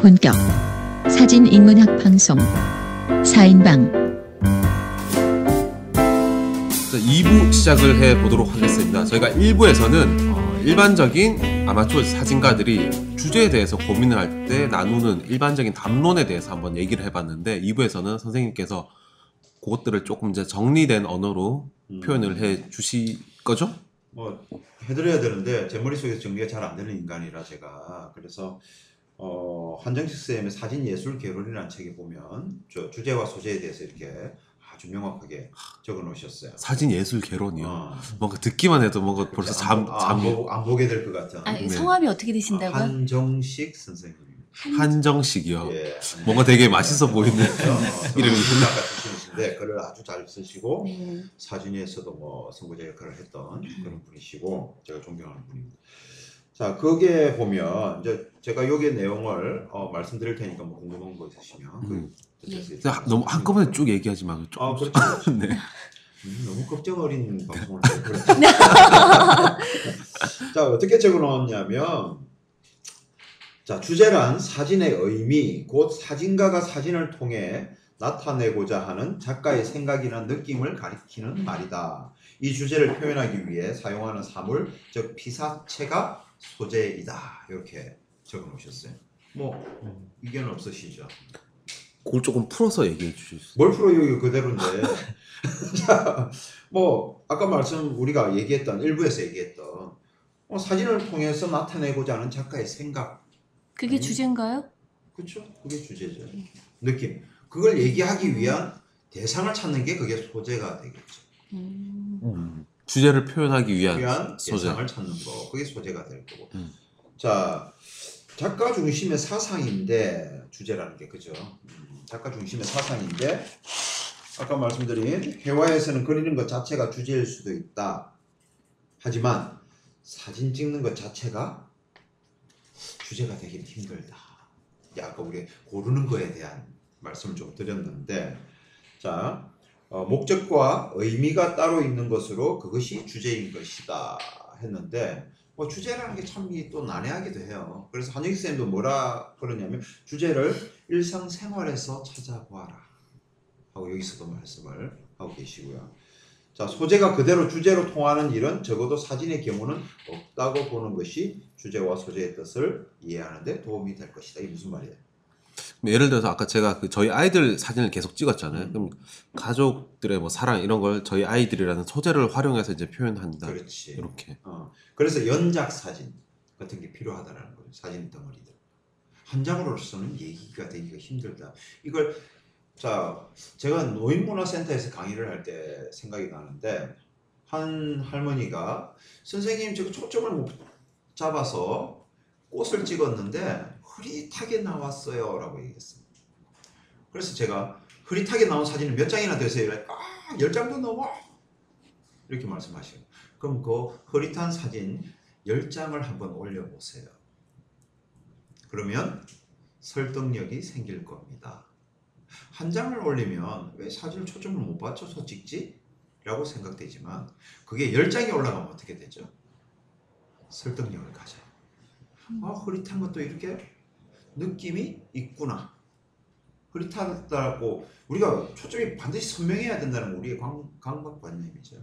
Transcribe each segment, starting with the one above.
본격 사진 인문학 방송 4인방 2부 시작을 해 보도록 하겠습니다. 저희가 1부에서는 어, 일반적인 아마추어 사진가들이 주제에 대해서 고민을 할 때 나누는 일반적인 담론에 대해서 한번 얘기를 해봤는데 2부에서는 선생님께서 그것들을 조금 이제 정리된 언어로 음. 표현을 해 주실 거죠? 뭐 해드려야 되는데 제 머릿속에서 정리가 잘 안 되는 인간이라 제가 그래서 어, 한정식 쌤의 사진 예술 개론이라는 책에 보면 저 주제와 소재에 대해서 이렇게 아주 명확하게 적어 놓으셨어요. 사진 예술 개론이요. 어, 뭔가 듣기만 해도 뭔가 벌써 잠, 안, 보- 안, 잠이 보고, 안 보게 될 것 같은 아, 네. 성함이 어떻게 되신다고요? 한정식 선생님. 한정식이요. 예. 뭔가 되게 맛있어 보이는 이름이 이름이 훈남 같은 분이신데 글을 아주 잘 쓰시고 네. 사진에서도 뭐 선구자 역할을 했던 그런 분이시고 제가 존경하는 분입니다. 자, 거기에 보면 이제 제가 여기 내용을 어, 말씀드릴 테니까 뭐 궁금한 거 있으시면 음. 그 뜻에서 이렇게 그냥 너무 한꺼번에 쭉 얘기하지 말고 좀 아, 그렇죠. 그렇죠. 네. 음, 너무 걱정 어린 방송을. 그렇죠. 자, 어떻게 적어 놓았냐면 자, 주제란 사진의 의미, 곧 사진가가 사진을 통해 나타내고자 하는 작가의 생각이나 느낌을 가리키는 말이다. 이 주제를 표현하기 위해 사용하는 사물, 즉 피사체가 소재이다. 이렇게 적어 놓으셨어요. 뭐 이견 없으시죠? 그걸 조금 풀어서 얘기해 주실 수 뭘 풀어 여기 그대로인데. 자, 뭐 아까 말씀 우리가 얘기했던 일부에서 얘기했던 어, 사진을 통해서 나타내고자 하는 작가의 생각, 그게 음. 주제인가요? 그렇죠? 그게 주제죠. 느낌. 그걸 얘기하기 위한 대상을 찾는 게 그게 소재가 되겠죠. 음. 음. 주제를 표현하기 위한, 위한 소재. 대상을 찾는 거, 그게 소재가 될 거고. 음. 자, 작가 중심의 사상인데 주제라는 게 그죠? 음, 작가 중심의 사상인데 아까 말씀드린 회화에서는 그리는 것 자체가 주제일 수도 있다. 하지만 사진 찍는 것 자체가 주제가 되긴 힘들다. 아까 우리 고르는 거에 대한 말씀을 좀 드렸는데, 자 어, 목적과 의미가 따로 있는 것으로 그것이 주제인 것이다 했는데 뭐 주제라는 게 참 또 난해하기도 해요. 그래서 한영희 쌤도 뭐라 그러냐면 주제를 일상생활에서 찾아보아라 하고 여기서도 말씀을 하고 계시고요. 자 소재가 그대로 주제로 통하는 일은 적어도 사진의 경우는 없다고 보는 것이 주제와 소재의 뜻을 이해하는 데 도움이 될 것이다. 이게 무슨 말이에요? 예를 들어서 아까 제가 그 저희 아이들 사진을 계속 찍었잖아요. 음. 그럼 가족들의 뭐 사랑 이런 걸 저희 아이들이라는 소재를 활용해서 이제 표현한다. 그렇지. 이렇게. 어, 그래서 연작 사진 같은 게 필요하다라는 거죠. 사진 덩어리들. 한 장으로서는 얘기가 되기가 힘들다. 이걸 자 제가 노인문화센터에서 강의를 할 때 생각이 나는데 한 할머니가 선생님 제가 초점을 못 잡아서 꽃을 찍었는데 흐릿하게 나왔어요 라고 얘기했습니다. 그래서 제가 흐릿하게 나온 사진이 몇 장이나 되세요? 아, 열 장도 넘어. 이렇게 말씀하시고 그럼 그 흐릿한 사진 10장을 한번 올려보세요. 그러면 설득력이 생길 겁니다. 한 장을 올리면 왜 사진을 초점을 못 맞춰서 찍지? 라고 생각되지만 그게 10장이 올라가면 어떻게 되죠? 설득력을 가져요. 아, 흐릿한 것도 이렇게 느낌이 있구나. 흐릿하다고 우리가 초점이 반드시 선명해야 된다는 건 우리의 강, 강박관념이죠.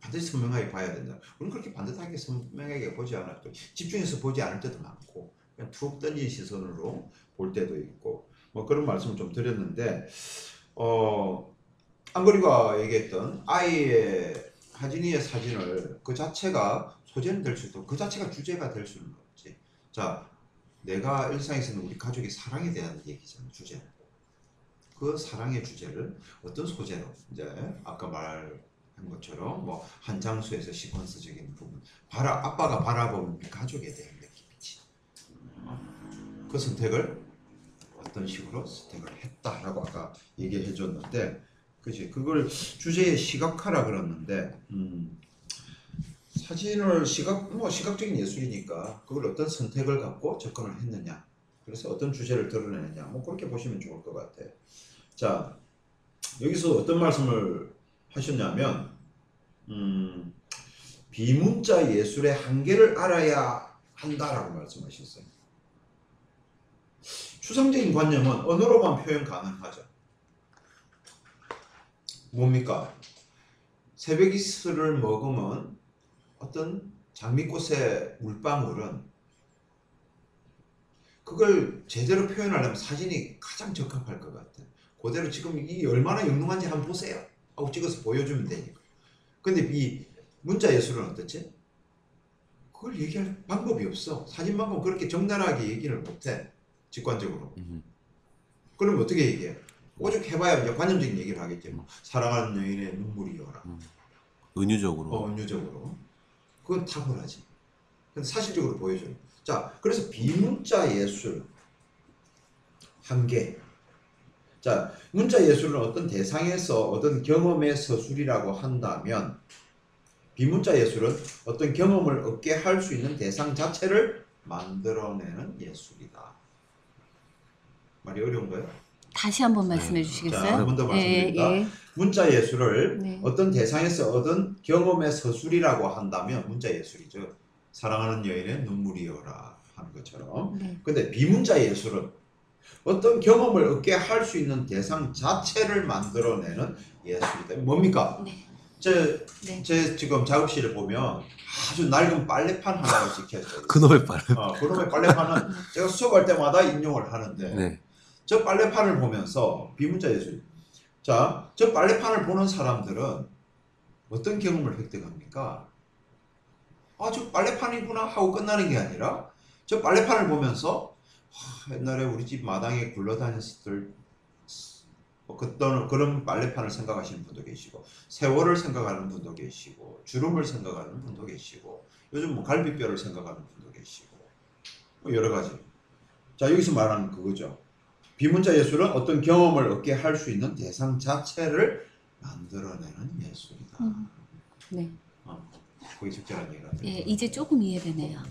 반드시 선명하게 봐야 된다. 우리는 그렇게 반듯하게 선명하게 보지 않아도 집중해서 보지 않을 때도 많고 그냥 툭 던진 시선으로 볼 때도 있고 뭐 그런 말씀을 좀 드렸는데 어 안거리가 얘기했던 아이의 하진이의 사진을 그 자체가 소재는 될 수 있고 그 자체가 주제가 될 수는 없지. 자 내가 일상에서는 우리 가족의 사랑에 대한 얘기잖아 주제는. 그 사랑의 주제를 어떤 소재로 이제 아까 말한 것처럼 뭐 한 장소에서 시퀀스적인 부분 바라 아빠가 바라보는 가족에 대한 느낌이지. 어? 그 선택을 어떤 식으로 선택을 했다라고 아까 얘기해 줬는데 그지 그걸 주제의 시각화라 그랬는데 음, 사진을 시각 뭐 시각적인 예술이니까 그걸 어떤 선택을 갖고 접근을 했느냐 그래서 어떤 주제를 드러내느냐 뭐 그렇게 보시면 좋을 것 같아요. 자 여기서 어떤 말씀을 하셨냐면 음, 비문자 예술의 한계를 알아야 한다라고 말씀하셨어요. 추상적인 관념은 언어로만 표현 가능하죠. 뭡니까? 새벽 이슬을 먹으면 어떤 장미꽃의 물방울은 그걸 제대로 표현하려면 사진이 가장 적합할 것 같아. 그대로 지금 이 얼마나 영롱한지 한번 보세요. 하고 찍어서 보여주면 되니까. 근데 이 문자 예술은 어떻지? 그걸 얘기할 방법이 없어. 사진만큼 그렇게 적나라하게 얘기를 못해. 직관적으로. 음. 그럼 어떻게 얘기해? 오죽 해봐야 이제 관념적인 얘기를 하겠지. 뭐 사랑하는 여인의 눈물이여라. 은유적으로. 어, 은유적으로. 그건 탁월하지. 근데 사실적으로 보여줘요. 자, 그래서 비문자 예술 한계. 자, 문자 예술은 어떤 대상에서 얻은 경험의 서술이라고 한다면 비문자 예술은 어떤 경험을 얻게 할 수 있는 대상 자체를 만들어내는 예술이다. 말이 어려운가요? 다시 한번 말씀해 자, 주시겠어요? 한번 더 말씀드립니다. 예, 예. 문자 예술을 네. 어떤 대상에서 얻은 경험의 서술이라고 한다면 문자 예술이죠. 사랑하는 여인의 눈물이여라 하는 것처럼. 네. 근데 비문자 예술은 어떤 경험을 얻게 할 수 있는 대상 자체를 만들어내는 예술이다. 뭡니까? 네. 제, 네. 제 지금 작업실을 보면 아주 낡은 빨래판 하나가 찍혀있어요. 그놈의 말. 어, 그놈의 빨래판은 제가 수업할 때마다 인용을 하는데 네. 저 빨래판을 보면서 비문자 예술. 자, 저 빨래판을 보는 사람들은 어떤 경험을 획득합니까? 아, 저 빨래판이구나 하고 끝나는 게 아니라 저 빨래판을 보면서 하, 옛날에 우리 집 마당에 굴러다녔을 때뭐 그런 그런 빨래판을 생각하시는 분도 계시고 세월을 생각하는 분도 계시고 주름을 생각하는 분도 계시고 요즘 뭐 갈비뼈를 생각하는 분도 계시고 뭐 여러 가지. 자 여기서 말하는 그거죠. 비문자 예술은 어떤 경험을 얻게 할 수 있는 대상 자체를 만들어내는 예술이다. 음. 네. 거기 적절한 얘기가 예, 이제 조금 이해되네요.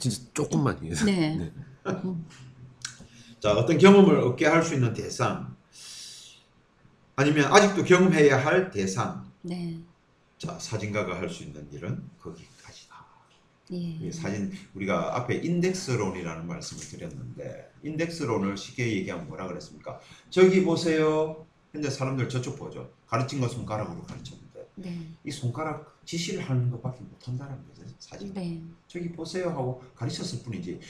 진짜 조금만 이해해서. 네. 네. 음, 자 어떤 경험을 얻게 할 수 있는 대상 아니면 아직도 경험해야 할 대상. 네. 자 사진가가 할 수 있는 일은 거기까지다. 예. 이 사진 우리가 앞에 인덱스론이라는 말씀을 드렸는데 인덱스론을 쉽게 얘기하면 뭐라 그랬습니까? 저기 보세요. 근데 사람들 저쪽 보죠. 가르친 건 손가락으로 가르쳤는데 네. 이 손가락 지시를 하는 것밖에 못한다는 거죠. 사진. 네. 저기 보세요 하고 가르쳤을 뿐이지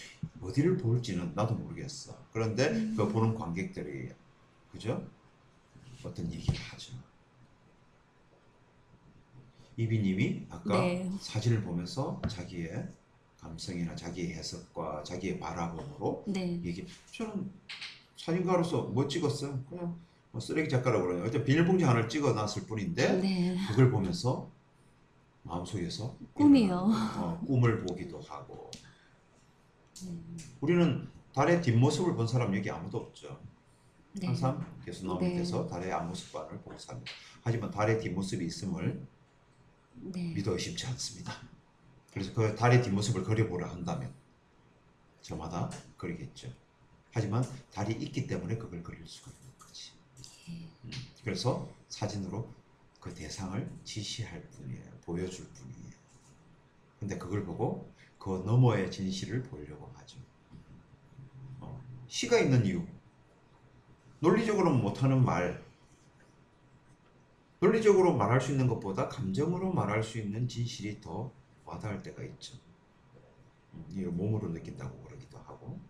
어디를 볼지는 나도 모르겠어. 그런데 음. 그 보는 관객들이 그죠? 어떤 얘기를 하죠. 이비님이 아까 네. 사진을 보면서 자기의 감성이나 자기의 해석과 자기의 바라봄으로 네. 얘기. 저는 사진가로서 뭐 찍었어요? 그냥 뭐 쓰레기 작가라고 그러냐. 어떤 비닐봉지 하나를 찍어놨을 뿐인데 네. 그걸 보면서 마음속에서 꿈이요. 어, 꿈을 보기도 하고 음, 우리는 달의 뒷모습을 본 사람 여기 아무도 없죠. 네. 항상 예수나님께서 달의 앞모습만을 보고 삽니다. 하지만 달의 뒷모습이 있음을 네. 믿어 의심치 않습니다. 그래서 그 달의 뒷모습을 그려보라 한다면 저마다 그리겠죠. 하지만 달이 있기 때문에 그걸 그릴 수가 있는 거지. 예. 음, 그래서 사진으로 그 대상을 지시할 뿐이에요. 보여줄 뿐이에요. 근데 그걸 보고 그 너머의 진실을 보려고 하죠. 어, 시가 있는 이유. 논리적으로는 못하는 말. 논리적으로 말할 수 있는 것보다 감정으로 말할 수 있는 진실이 더 와닿을 때가 있죠. 음, 이걸 몸으로 느낀다고 그러기도 하고.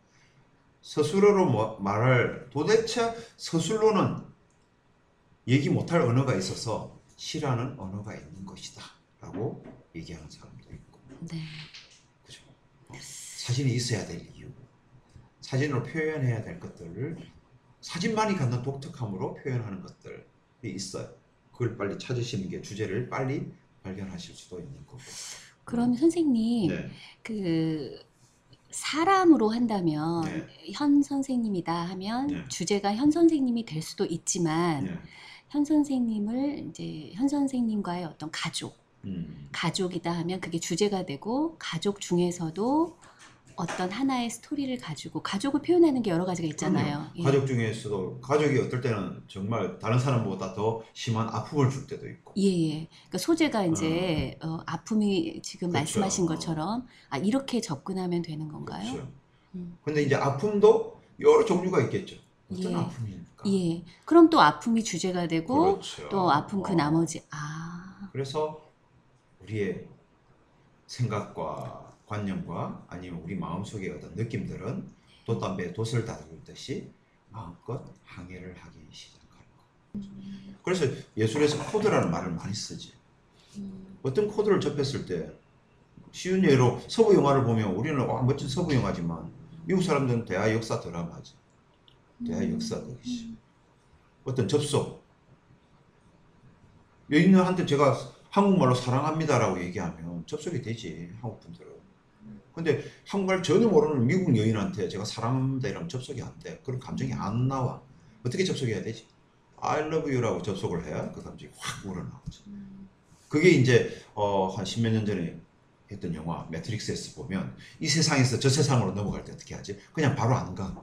서술어로 뭐- 말할 도대체 서술로는 얘기 못할 언어가 있어서 시라는 언어가 있는 것이다 라고 얘기하는 사람도 있고 네. 그죠? 어, 사진이 있어야 될 이유 사진으로 표현해야 될 것들을 사진만이 갖는 독특함으로 표현하는 것들이 있어요 그걸 빨리 찾으시는 게 주제를 빨리 발견하실 수도 있는 거고 그럼 선생님 네. 그 사람으로 한다면 네. 현 선생님이다 하면 네. 주제가 현 선생님이 될 수도 있지만 네. 현 선생님을 이제 현 선생님과의 어떤 가족 음. 가족이다 하면 그게 주제가 되고 가족 중에서도 어떤 하나의 스토리를 가지고 가족을 표현하는 게 여러 가지가 있잖아요. 예. 가족 중에서도 가족이 어떨 때는 정말 다른 사람보다 더 심한 아픔을 줄 때도 있고 예, 예. 그러니까 소재가 이제 어, 아픔이 지금 그렇죠. 말씀하신 것처럼 아 이렇게 접근하면 되는 건가요? 그렇죠. 음. 근데 이제 아픔도 여러 종류가 있겠죠. 어떤 예. 아픔입니까? 예. 그럼 또 아픔이 주제가 되고 그렇죠. 또 아픔 그 어. 나머지 아. 그래서 우리의 생각과 관념과 아니면 우리 마음속의 어떤 느낌들은 돛담배에 돛을 다루듯이 마음껏 항해를 하기 시작하는 거. 그래서 예술에서 코드라는 말을 많이 쓰지. 음. 어떤 코드를 접했을 때 쉬운 예로 서부 영화를 보면 우리는 와 멋진 서부 영화지만 미국 사람들은 대하 역사 드라마지. 대하 역사들이지. 어떤 접속. 여인한테 제가 한국말로 사랑합니다라고 얘기하면 접속이 되지 한국 분들은. 근데 한국말 전혀 모르는 미국 여인한테 제가 사랑합니다 이러면 접속이 안 돼. 그런 감정이 안 나와. 어떻게 접속해야 되지? I love you라고 접속을 해야 그 감정이 확 우러나오지. 그게 이제 어, 한 십몇 년 전에 했던 영화 매트릭스에서 보면 이 세상에서 저 세상으로 넘어갈 때 어떻게 하지? 그냥 바로 안 가.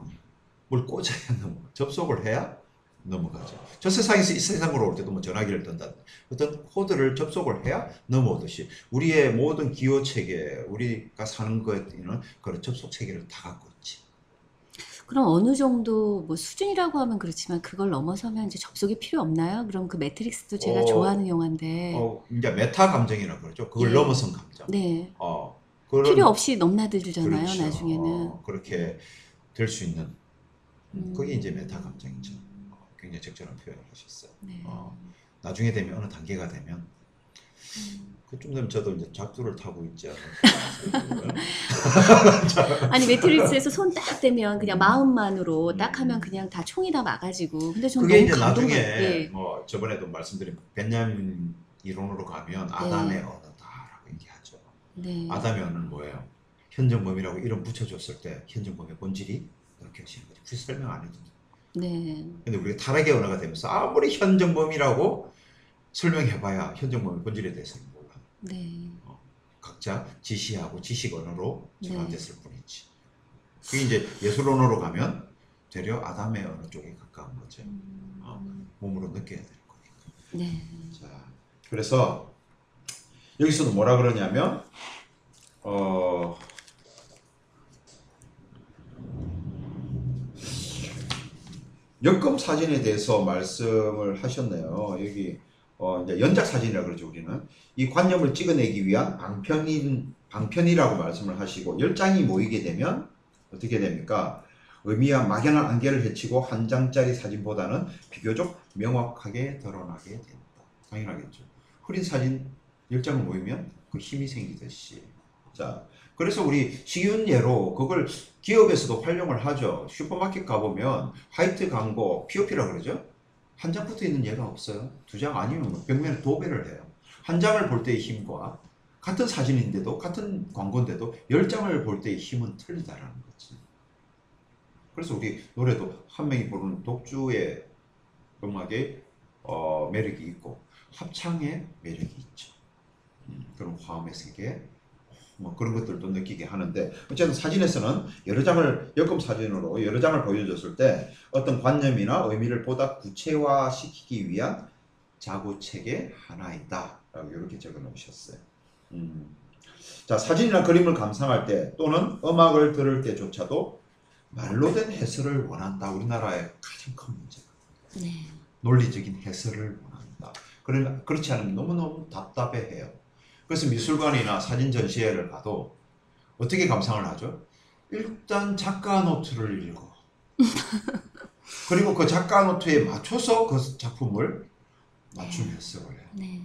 뭘 꽂아야 넘어가. 접속을 해야 넘어가죠. 저 세상에서 이 세상으로 올 때도 뭐 전화기를 던다. 어떤 코드를 접속을 해야 넘어오듯이 우리의 모든 기호 체계, 우리가 사는 것에는 그런 접속 체계를 다 갖고 있지. 그럼 어느 정도 뭐 수준이라고 하면 그렇지만 그걸 넘어서면 이제 접속이 필요 없나요? 그럼 그 매트릭스도 제가 어, 좋아하는 영화인데. 어, 이제 메타 감정이라고 그러죠. 그걸 예. 넘어선 감정. 네. 어, 필요 없이 넘나들잖아요, 그렇죠. 나중에는. 어, 그렇게 될 수 있는 음. 그게 이제 메타 감정이죠. 적절한 표현을 하셨어요. 네. 어. 나중에 되면 어느 단계가 되면 음. 그쯤 되면 저도 이제 작두를 타고 있지 않을까. 아니 매트릭스에서 손 딱 대면 그냥 음. 마음만으로 음. 딱 하면 그냥 다 총이 다 막아지고. 근데 저는 그게 너무 이제 감동 나중에 예. 뭐 저번에도 말씀드린 벤야민 이론으로 가면 아담의 언어다라고 얘기하죠. 네. 아담의 언어는 뭐예요? 현정범이라고 이름 붙여줬을 때 현정범의 본질이 느껴지는 거죠. 굳이 설명 안 해도 돼. 네. 근데 우리가 타락의 언어가 되면서 아무리 현정범이라고 설명해봐야 현정범의 본질에 대해서는 몰라. 네. 각자 지시하고 지식 언어로 네. 전환됐을 뿐이지. 그게 이제 예술 언어로 가면 되려 아담의 언어 쪽에 가까운 거죠. 어, 몸으로 느껴야 되는 거니까. 네. 자, 그래서 여기서도 뭐라 그러냐면 어 역금 사진에 대해서 말씀을 하셨네요. 여기 어 이제 연작 사진이라 그러죠 우리는 이 관념을 찍어내기 위한 방편인 방편이라고 말씀을 하시고 열 장이 모이게 되면 어떻게 됩니까? 의미와 막연한 안개를 헤치고 한 장짜리 사진보다는 비교적 명확하게 드러나게 된다. 당연하겠죠. 흐린 사진 10장을 모이면 그 힘이 생기듯이. 자, 그래서 우리 쉬운 예로 그걸 기업에서도 활용을 하죠. 슈퍼마켓 가보면 화이트 광고, POP라 그러죠. 한 장 붙어 있는 예가 없어요. 두 장 아니면 뭐 벽면에 도배를 해요. 한 장을 볼 때의 힘과 같은 사진인데도 같은 광고인데도 열 장을 볼 때의 힘은 틀리다라는 거지. 그래서 우리 노래도 한 명이 부르는 독주의 음악에 어, 매력이 있고 합창의 매력이 있죠. 음, 그런 화음의 세계 뭐 그런 것들도 느끼게 하는데 어쨌든 사진에서는 여러 장을 역금 사진으로 여러 장을 보여줬을 때 어떤 관념이나 의미를 보다 구체화시키기 위한 자구책의 하나이다 라고 이렇게 적어 놓으셨어요. 음. 자 사진이나 그림을 감상할 때 또는 음악을 들을 때조차도 말로 된 해설을 원한다. 우리나라의 가장 큰 문제가. 네. 논리적인 해설을 원한다. 그러나 그렇지 않으면 너무너무 답답해해요. 그래서 미술관이나 사진 전시회를 가도 어떻게 감상을 하죠? 일단 작가 노트를 읽어. 그리고 그 작가 노트에 맞춰서 그 작품을 맞춤 해석을 해요. 네.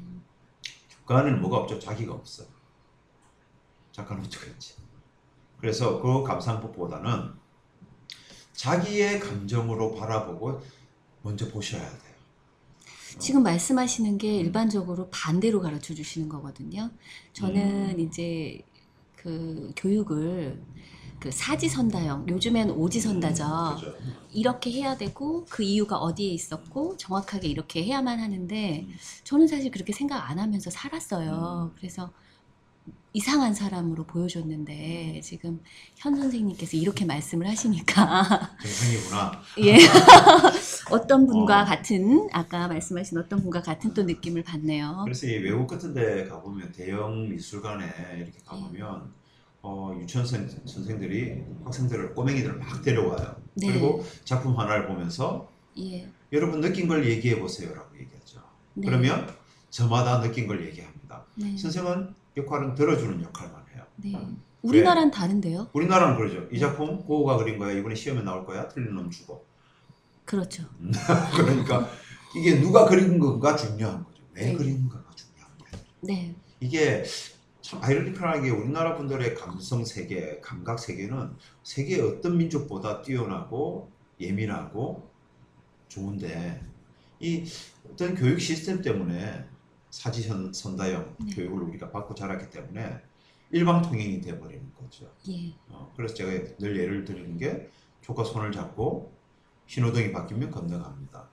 그 안에는 뭐가 없죠? 자기가 없어. 작가 노트가 있지. 그래서 그 감상법보다는 자기의 감정으로 바라보고 먼저 보셔야 돼요. 지금 말씀하시는 음. 게 일반적으로 반대로 가르쳐 주시는 거거든요. 저는 음. 이제 그 교육을 그 사지선다형, 요즘엔 오지선다죠. 그죠? 이렇게 해야 되고 그 이유가 어디에 있었고 정확하게 이렇게 해야만 하는데 음. 저는 사실 그렇게 생각 안 하면서 살았어요. 그래서 이상한 사람으로 보여줬는데 지금 현 선생님께서 이렇게 말씀을 하시니까 정상이구나. 예 어떤 분과 어. 같은 아까 말씀하신 어떤 분과 같은 또 느낌을 받네요. 그래서 이 외국 같은 데 가보면 대형 미술관에 이렇게 가보면 어, 유치원 선, 선생들이 학생들을 꼬맹이들을 막 데려와요. 네. 그리고 작품 하나를 보면서 예. 여러분 느낀 걸 얘기해 보세요라고 얘기하죠. 네. 그러면 저마다 느낀 걸 얘기합니다. 네. 선생은 역할은 들어주는 역할만 해요. 네. 우리나라는 다른데요? 우리나라는 그러죠. 이 작품 고우가 그린 거야. 이번에 시험에 나올 거야. 틀린 놈 주고. 그렇죠. 그러니까 이게 누가 그린 건가 중요한 거죠. 왜 네. 그린가가 중요한 거예요. 네. 이게 참 아이러니컬한 게 우리나라 분들의 감성 세계, 감각 세계는 세계 어떤 민족보다 뛰어나고 예민하고 좋은데 이 어떤 교육 시스템 때문에 사지선 선다형 네. 교육을 우리가 받고 자랐기 때문에 일방통행이 돼버리는 거죠. 예. 어, 그래서 제가 늘 예를 드리는 게 조카 손을 잡고 신호등이 바뀌면 건너갑니다.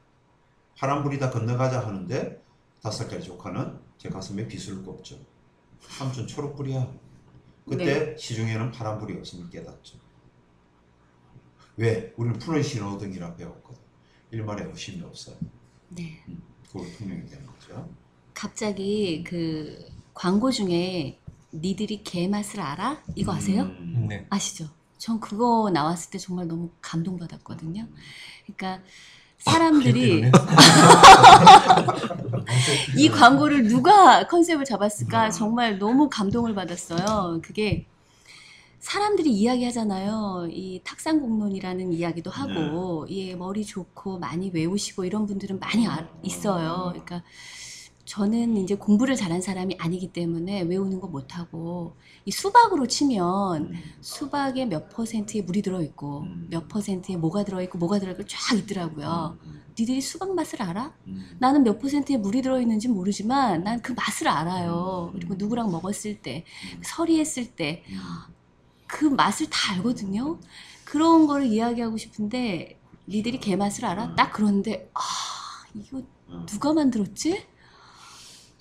파란불이 다 건너가자 하는데 다섯 살짜리 조카는 제 가슴에 비수를 꼽죠. 삼촌 초록불이야. 그때 시중에는 파란불이 없음을 깨닫죠. 왜? 우리는 푸른 신호등이라 배웠거든. 일말에 의심이 없어요. 네. 그걸 분명히 되는 거죠. 갑자기 그 광고 중에 니들이 개 맛을 알아? 이거 아세요? 음, 네. 아시죠? 전 그거 나왔을 때 정말 너무 감동받았거든요. 그러니까 사람들이 기억되네. 이 광고를 누가 컨셉을 잡았을까 정말 너무 감동을 받았어요. 그게 사람들이 이야기하잖아요. 이 탁상공론이라는 이야기도 하고, 예, 머리 좋고 많이 외우시고 이런 분들은 많이 아- 있어요. 그러니까 저는 이제 공부를 잘한 사람이 아니기 때문에 외우는 거 못하고, 이 수박으로 치면 음. 수박에 몇 퍼센트의 물이 들어있고, 음. 몇 퍼센트의 뭐가 들어있고, 뭐가 들어있고 쫙 있더라고요. 음, 니들이 수박 맛을 알아? 음. 나는 몇 퍼센트의 물이 들어있는지 모르지만 난 그 맛을 알아요. 그리고 누구랑 먹었을 때, 서리했을 때, 그 맛을 다 알거든요. 그런 거를 이야기하고 싶은데 니들이 개 맛을 알아? 딱 그런데 아 이거 음. 누가 만들었지?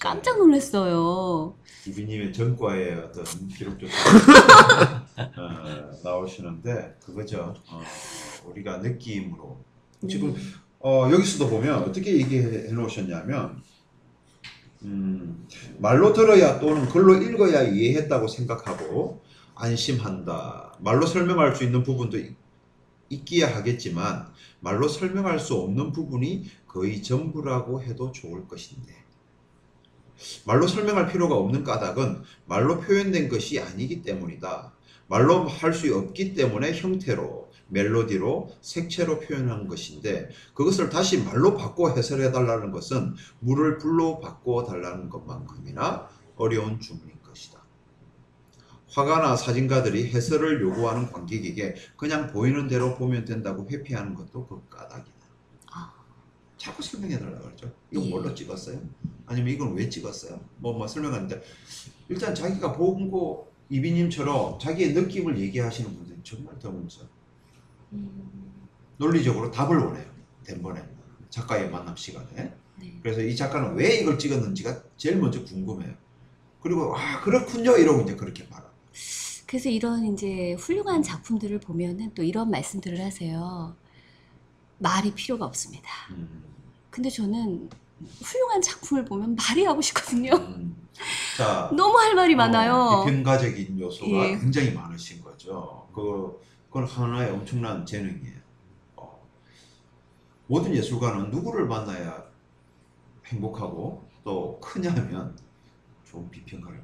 깜짝 놀랐어요. 이비님의 전과의 어떤 기록조사 어, 나오시는데 그거죠. 어, 우리가 느낌으로 지금 네. 어, 여기서도 보면 어떻게 얘기해 놓으셨냐면 음, 말로 들어야 또는 글로 읽어야 이해했다고 생각하고 안심한다. 말로 설명할 수 있는 부분도 있- 있기야 하겠지만 말로 설명할 수 없는 부분이 거의 전부라고 해도 좋을 것인데 말로 설명할 필요가 없는 까닭은 말로 표현된 것이 아니기 때문이다. 말로 할 수 없기 때문에 형태로, 멜로디로, 색채로 표현한 것인데 그것을 다시 말로 바꿔 해설해 달라는 것은 물을 불로 바꿔 달라는 것만큼이나 어려운 주문인 것이다. 화가나 사진가들이 해설을 요구하는 관객에게 그냥 보이는 대로 보면 된다고 회피하는 것도 그 까닭이다. 아. 자꾸 설명해 달라고 그러죠. 이거 예. 뭘로 찍었어요? 아니면 이건 왜 찍었어요? 뭐, 뭐 설명하는데 일단 자기가 보고 이비님처럼 자기의 느낌을 얘기하시는 분들이 정말 드문죠. 음, 논리적으로 답을 원해요. 덴번에 작가의 만남 시간에. 네. 그래서 이 작가는 왜 이걸 찍었는지가 제일 먼저 궁금해요. 그리고 아 그렇군요 이러고 이제 그렇게 말아. 그래서 이런 이제 훌륭한 작품들을 보면은 또 이런 말씀들을 하세요. 말이 필요가 없습니다. 근데 저는 훌륭한 작품을 보면 말이 하고 싶거든요. 음. 자 너무 할 말이 어, 많아요. 비평가적인 요소가 예. 굉장히 많으신 거죠. 그 그건 하나의 엄청난 재능이에요. 어, 모든 예술가는 누구를 만나야 행복하고 또 크냐면 좋은 비평가를.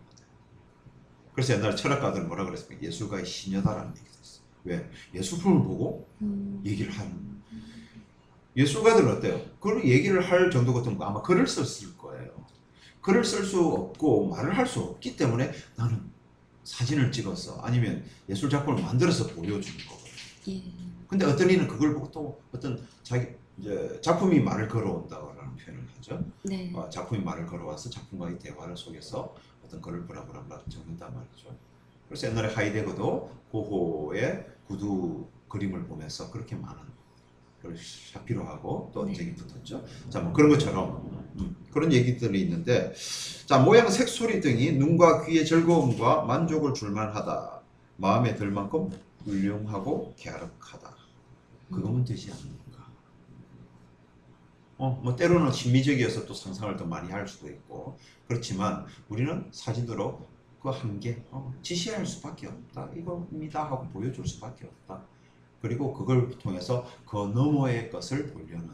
그래서 옛날에 철학가들은 뭐라 그랬습니까? 예술가의 시녀다라는 얘기를 했어요. 왜? 예술품을 보고 음, 얘기를 하는 예술가들은 어때요? 그런 얘기를 할 정도 같은 거 아마 글을 썼을 거예요. 글을 쓸 수 없고 말을 할 수 없기 때문에 나는 사진을 찍었어. 아니면 예술 작품을 만들어서 보여주는 거거든요. 예. 근데 어떤 이는 그걸 보고 또 어떤 자기 이제 작품이 말을 걸어온다라는 표현을 하죠. 네. 어, 작품이 말을 걸어와서 작품과의 대화를 속에서 어떤 글을 브라브라브라 적는단 말이죠. 그래서 옛날에 하이데거도 고호의 구두 그림을 보면서 그렇게 많은 걸 샤피로 하고 또 네. 언쟁이 붙었죠. 자, 뭐 그런 것처럼 음, 그런 얘기들이 있는데 자 모양, 색, 소리 등이 눈과 귀의 즐거움과 만족을 줄만하다. 마음에 들 만큼 훌륭하고 갸륵하다. 그거면 되지 않는가. 어, 뭐 때로는 심미적이어서 또 상상을 더 많이 할 수도 있고 그렇지만 우리는 사진으로 그 한계 어, 지시할 수밖에 없다 이겁니다 하고 보여줄 수밖에 없다 그리고 그걸 통해서 그 너머의 것을 보려는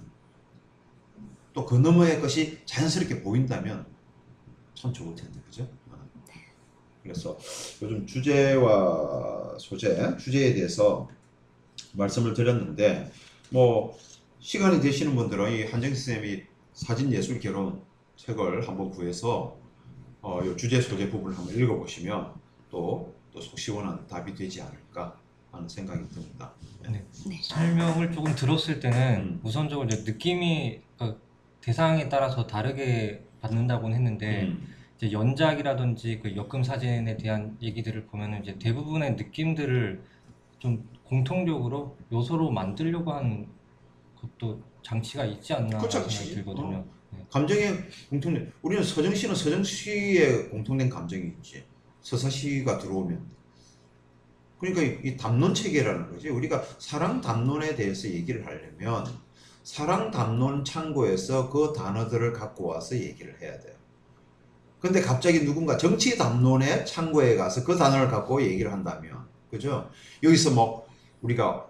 또 그 너머의 것이 자연스럽게 보인다면 참 좋을 텐데 그죠? 어. 그래서 요즘 주제와 소재 주제에 대해서 말씀을 드렸는데 뭐 시간이 되시는 분들은 이 한정희 선생님이 사진 예술 결혼 책을 한번 구해서 어, 요 주제 소재 부분을 한번 읽어보시면 또, 또 속 시원한 답이 되지 않을까 하는 생각이 듭니다. 네. 설명을 조금 들었을 때는 음. 우선적으로 이제 느낌이 그 대상에 따라서 다르게 받는다고는 했는데 음, 이제 연작이라든지 그 역금 사진에 대한 얘기들을 보면은 이제 대부분의 느낌들을 좀 공통적으로 요소로 만들려고 하는 것도 장치가 있지 않나 그쵸, 생각이. 들거든요. 네. 감정의 공통된 우리는 서정 씨는 서정 씨의 공통된 감정이 있지 서사 씨가 들어오면 그러니까 이, 이 담론 체계라는 거지 우리가 사랑 담론에 대해서 얘기를 하려면 사랑 담론 창고에서 그 단어들을 갖고 와서 얘기를 해야 돼요. 근데 갑자기 누군가 정치 담론의 창고에 가서 그 단어를 갖고 얘기를 한다면 그죠? 여기서 뭐 우리가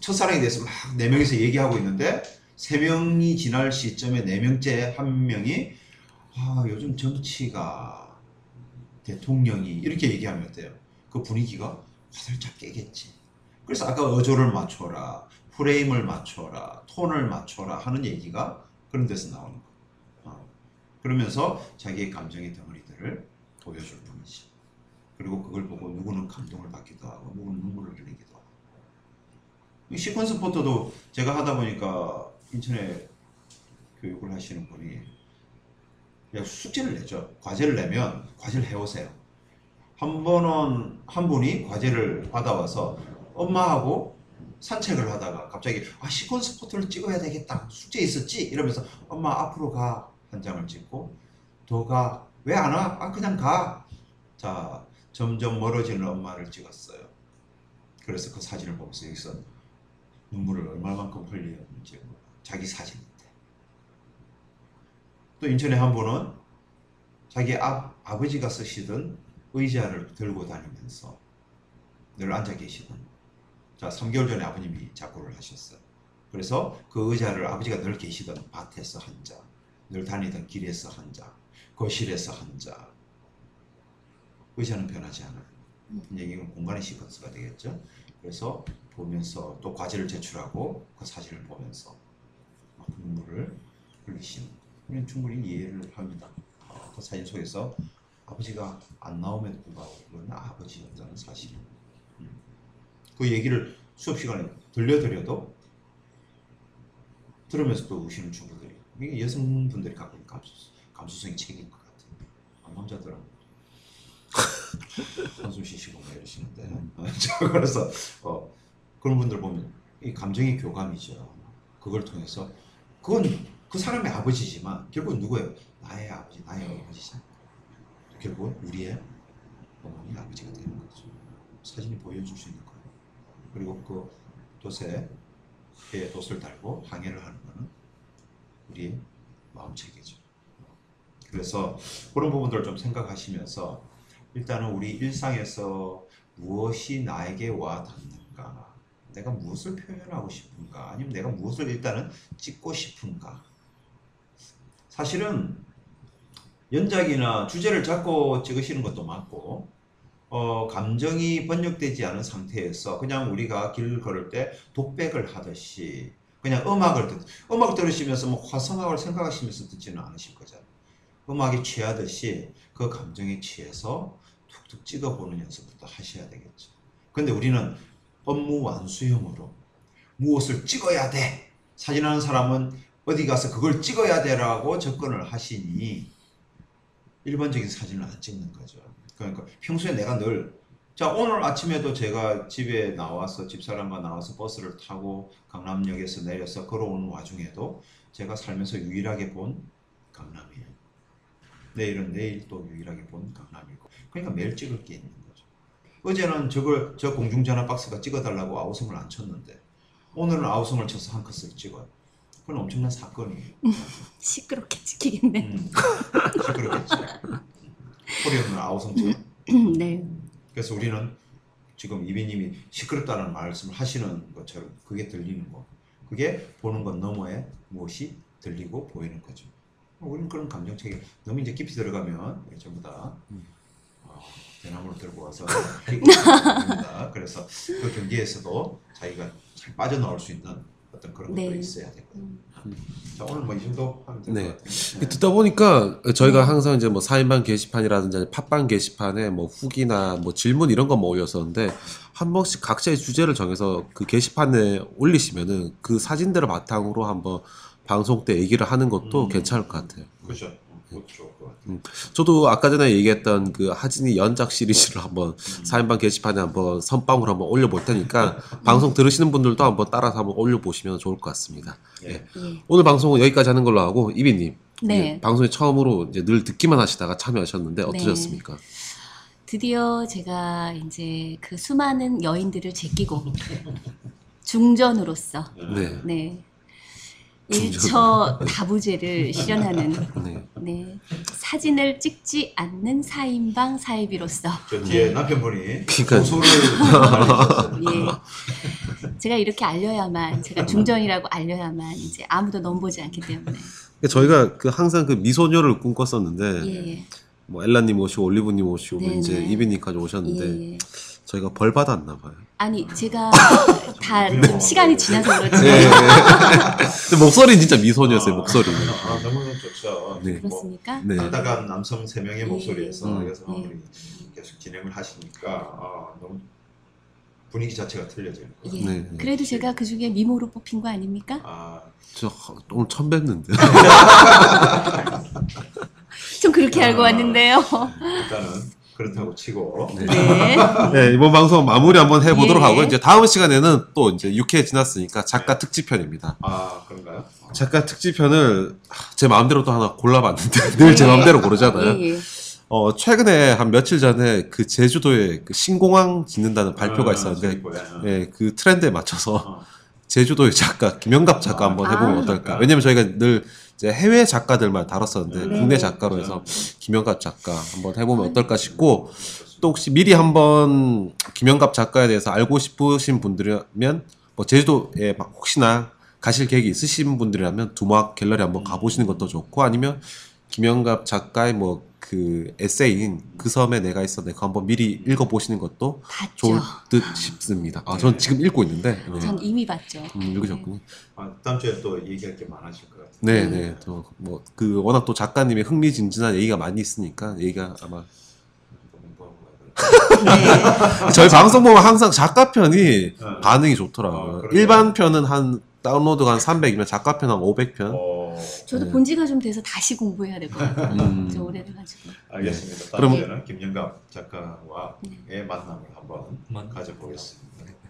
첫사랑에 대해서 막 네 명이서 얘기하고 있는데 세 명이 지날 시점에 네 명째 한 명이 아 요즘 정치가 대통령이 이렇게 얘기하면 어때요? 그 분위기가 화 살짝 깨겠지. 그래서 아까 어조를 맞춰라, 프레임을 맞춰라, 톤을 맞춰라 하는 얘기가 그런 데서 나오는 거. 어. 그러면서 자기의 감정의 덩어리들을 보여줄 뿐이지. 그리고 그걸 보고 누구는 감동을 받기도 하고, 누구는 눈물을 흘리기도 하고. 이 시퀀스 포토도 제가 하다 보니까 인천에 교육을 하시는 분이 숙제를 내죠. 과제를 내면 과제를 해오세요. 한 번은 한 분이 과제를 받아와서 엄마하고 산책을 하다가 갑자기 아 시퀀스 포토를 찍어야 되겠다. 숙제 있었지? 이러면서 엄마 앞으로 가. 한 장을 찍고 더 가. 왜 안 와? 아 그냥 가자 점점 멀어지는 엄마를 찍었어요. 그래서 그 사진을 보면서 여기서 눈물을 얼마만큼 흘리는지 자기 사진인데. 또 인천에 한 분은 자기 아, 아버지가 쓰시던 의자를 들고 다니면서 늘 앉아 계시던 자 3개월 전에 아버님이 작고를 하셨어요. 그래서 그 의자를 아버지가 늘 계시던 밭에서 한 자 늘 다니던 길에서 한 자 거실에서 한 자. 의자는 변하지 않아요. 이건 공간의 시퀀스가 되겠죠? 그래서 보면서 또 과제를 제출하고 그 사진을 보면서 막 눈물을 흘리시는 충분히 이해를 합니다. 어, 그 사진 속에서 아버지가 안 나오면 불구하고 그건 아버지였다는 사실. 음. 그 얘기를 수업 시간에 들려드려도 들으면서 또 우시는 친구들이 이게 여성분들이 갖고 있는 감수, 감수성이 책인 것 같아요. 아, 남자들은 한숨 쉬시고 막 이러시는데 어, 저 그래서 어, 그런 분들 보면 이 감정의 교감이죠. 그걸 통해서 그건 그 사람의 아버지지만 결국 누구예요? 나의 아버지, 나의 어머니잖아. 결국 우리의 어머니, 아버지가 되는 거죠. 사진이 보여줄 수 있는 거예요. 그리고 그 돛에 배에 돛을 달고 항해를 하는 거는 우리의 마음체계죠. 그래서 그런 부분들을 좀 생각하시면서 일단은 우리 일상에서 무엇이 나에게 와 닿는가? 내가 무엇을 표현하고 싶은가? 아니면 내가 무엇을 일단은 찍고 싶은가? 사실은 연작이나 주제를 잡고 찍으시는 것도 맞고, 어, 감정이 번역되지 않은 상태에서 그냥 우리가 길 걸을 때 독백을 하듯이 그냥 음악을 듣, 음악 들으시면서 뭐 화성학을 생각하시면서 듣지는 않으실 거잖아요. 음악에 취하듯이 그 감정에 취해서 툭툭 찍어보는 연습부터 하셔야 되겠죠. 근데 우리는 업무 완수형으로 무엇을 찍어야 돼. 사진하는 사람은 어디 가서 그걸 찍어야 돼라고 접근을 하시니 일반적인 사진을 안 찍는 거죠. 그러니까 평소에 내가 늘 자, 오늘 아침에도 제가 집에 나와서 집사람과 나와서 버스를 타고 강남역에서 내려서 걸어오는 와중에도 제가 살면서 유일하게 본 강남이에요. 내일은 내일 또 유일하게 본 강남이고. 그러니까 매일 찍을 게 있는 거죠. 어제는 저걸, 저 공중전화 박스가 찍어달라고 아우성을 안 쳤는데, 오늘은 아우성을 쳐서 한 컷을 찍어요. 그건 엄청난 사건이에요. 시끄럽게 찍히겠네. 음, 시끄럽겠지. 코리아는 아우성 쳐. 네. 그래서 우리는 지금 이비님이 시끄럽다는 말씀을 하시는 것처럼 그게 들리는 거. 그게 보는 것 너머에 무엇이 들리고 보이는 거죠. 우리는 그런 감정 체계 너무 이제 깊이 들어가면 전부 다 어, 대나무를 들고 와서. 그래서 그 경계에서도 자기가 잘 빠져나올 수 있는 어떤 그런 것들이 네. 있어야 되거든요. 자 오늘 뭐 이 정도 하면 될 것 네. 같아요. 듣다 보니까 저희가 항상 이제 뭐 4인방 게시판이라든지 팟빵 게시판에 뭐 후기나 뭐 질문 이런 거뭐 올렸었는데 한 번씩 각자의 주제를 정해서 그 게시판에 올리시면은 그 사진들을 바탕으로 한번 방송 때 얘기를 하는 것도 음. 괜찮을 것 같아요. 그렇죠. 그것도 좋을 것 같아요. 저도 아까 전에 얘기했던 그 하진이 연작 시리즈를 한번 4인방 게시판에 한번 선빵으로 한번 올려볼 테니까 방송 들으시는 분들도 한번 따라서 한번 올려보시면 좋을 것 같습니다. 예. 예. 예. 오늘 방송은 여기까지 하는 걸로 하고 이비님 네. 예, 방송에 처음으로 이제 늘 듣기만 하시다가 참여하셨는데 어떠셨습니까? 드디어 제가 이제 그 수많은 여인들을 제끼고 중전으로서 네. 네. 일처 다부제를 실현하는 네. 네. 사진을 찍지 않는 4인방 사이비로서 저 뒤에 남편분이 그러니까- 소를 알려주셨어요. 예. 제가 이렇게 알려야만 제가 중전이라고 알려야만 이제 아무도 넘보지 않기 때문에 저희가 그 항상 그 미소녀를 꿈꿨었는데 예. 뭐 엘라님 오시고 올리브님 오시고 네, 이제 네. 이비님까지 오셨는데 예. 저희가 벌 받았나 봐요. 아니 제가 다 좀 시간이 지나서 그렇지 네. 근데 목소리는 진짜 미소녀였어요. 목소리는. 아, 너무 좋죠. 네. 그렇습니까? 네. 딱딱한 남성 세 명의 목소리에서 음. 여성분이 계속 진행을 하시니까 아, 너무 분위기 자체가 틀려져요. 예. 네. 그래도 제가 그 중에 미모로 뽑힌 거 아닙니까? 아, 저 오늘 처음 뵀는데. 좀 그렇게 알고 아. 왔는데요. 일단은 그렇다고 치고 네. 네. 네, 이번 방송 마무리 한번 해보도록 예. 하고 이제 다음 시간에는 또 이제 6회 지났으니까 작가 특집편입니다. 아 그런가요? 작가 특집편을 제 마음대로 또 하나 골라봤는데 늘 제 마음대로 고르잖아요. 예, 예. 어 최근에 한 며칠 전에 그 제주도에 그 신공항 짓는다는 발표가 아, 있었는데, 있고요. 예, 그 트렌드에 맞춰서 어. 제주도의 작가 김영갑 작가 아, 한번 해보면 아. 어떨까? 왜냐면 저희가 늘 이제 해외 작가들만 다뤘었는데 네. 국내 네. 작가로 해서 네. 김영갑 작가 한번 해보면 어떨까 싶고 또 혹시 미리 한번 김영갑 작가에 대해서 알고 싶으신 분들이면 뭐 제주도에 막 혹시나 가실 계획이 있으신 분들이라면 두막 갤러리 한번 가보시는 것도 좋고 아니면 김영갑 작가의 뭐 그 에세이인 그 섬에 내가 있어 내가 한번 미리 읽어보시는 것도 봤죠. 좋을 듯 싶습니다. 아, 전 지금 읽고 있는데 네. 전 이미 봤죠. 음, 읽으셨군요. 아, 다음 주에 또 얘기할 게 많아질 것 같아요. 네, 네. 뭐그 워낙 또 작가님의 흥미진진한 얘기가 많이 있으니까 얘기가 아마 네. 저희 방송 보면 항상 작가 편이 네. 반응이 어, 좋더라고요. 그러게요. 일반 편은 한 다운로드가 한 300이면 작가 편 한 500편. 어, 저도 네. 본 지가 좀 돼서 다시 공부해야 될 것 같아요. 음. 좀 오래돼가지고. 알겠습니다. 다음 그럼- 김영갑 작가와의 만남을 한번 만- 가져보겠습니다.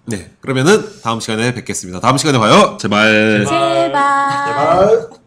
네. 그러면은 다음 시간에 뵙겠습니다. 다음 시간에 봐요. 제발. 제발. 제발.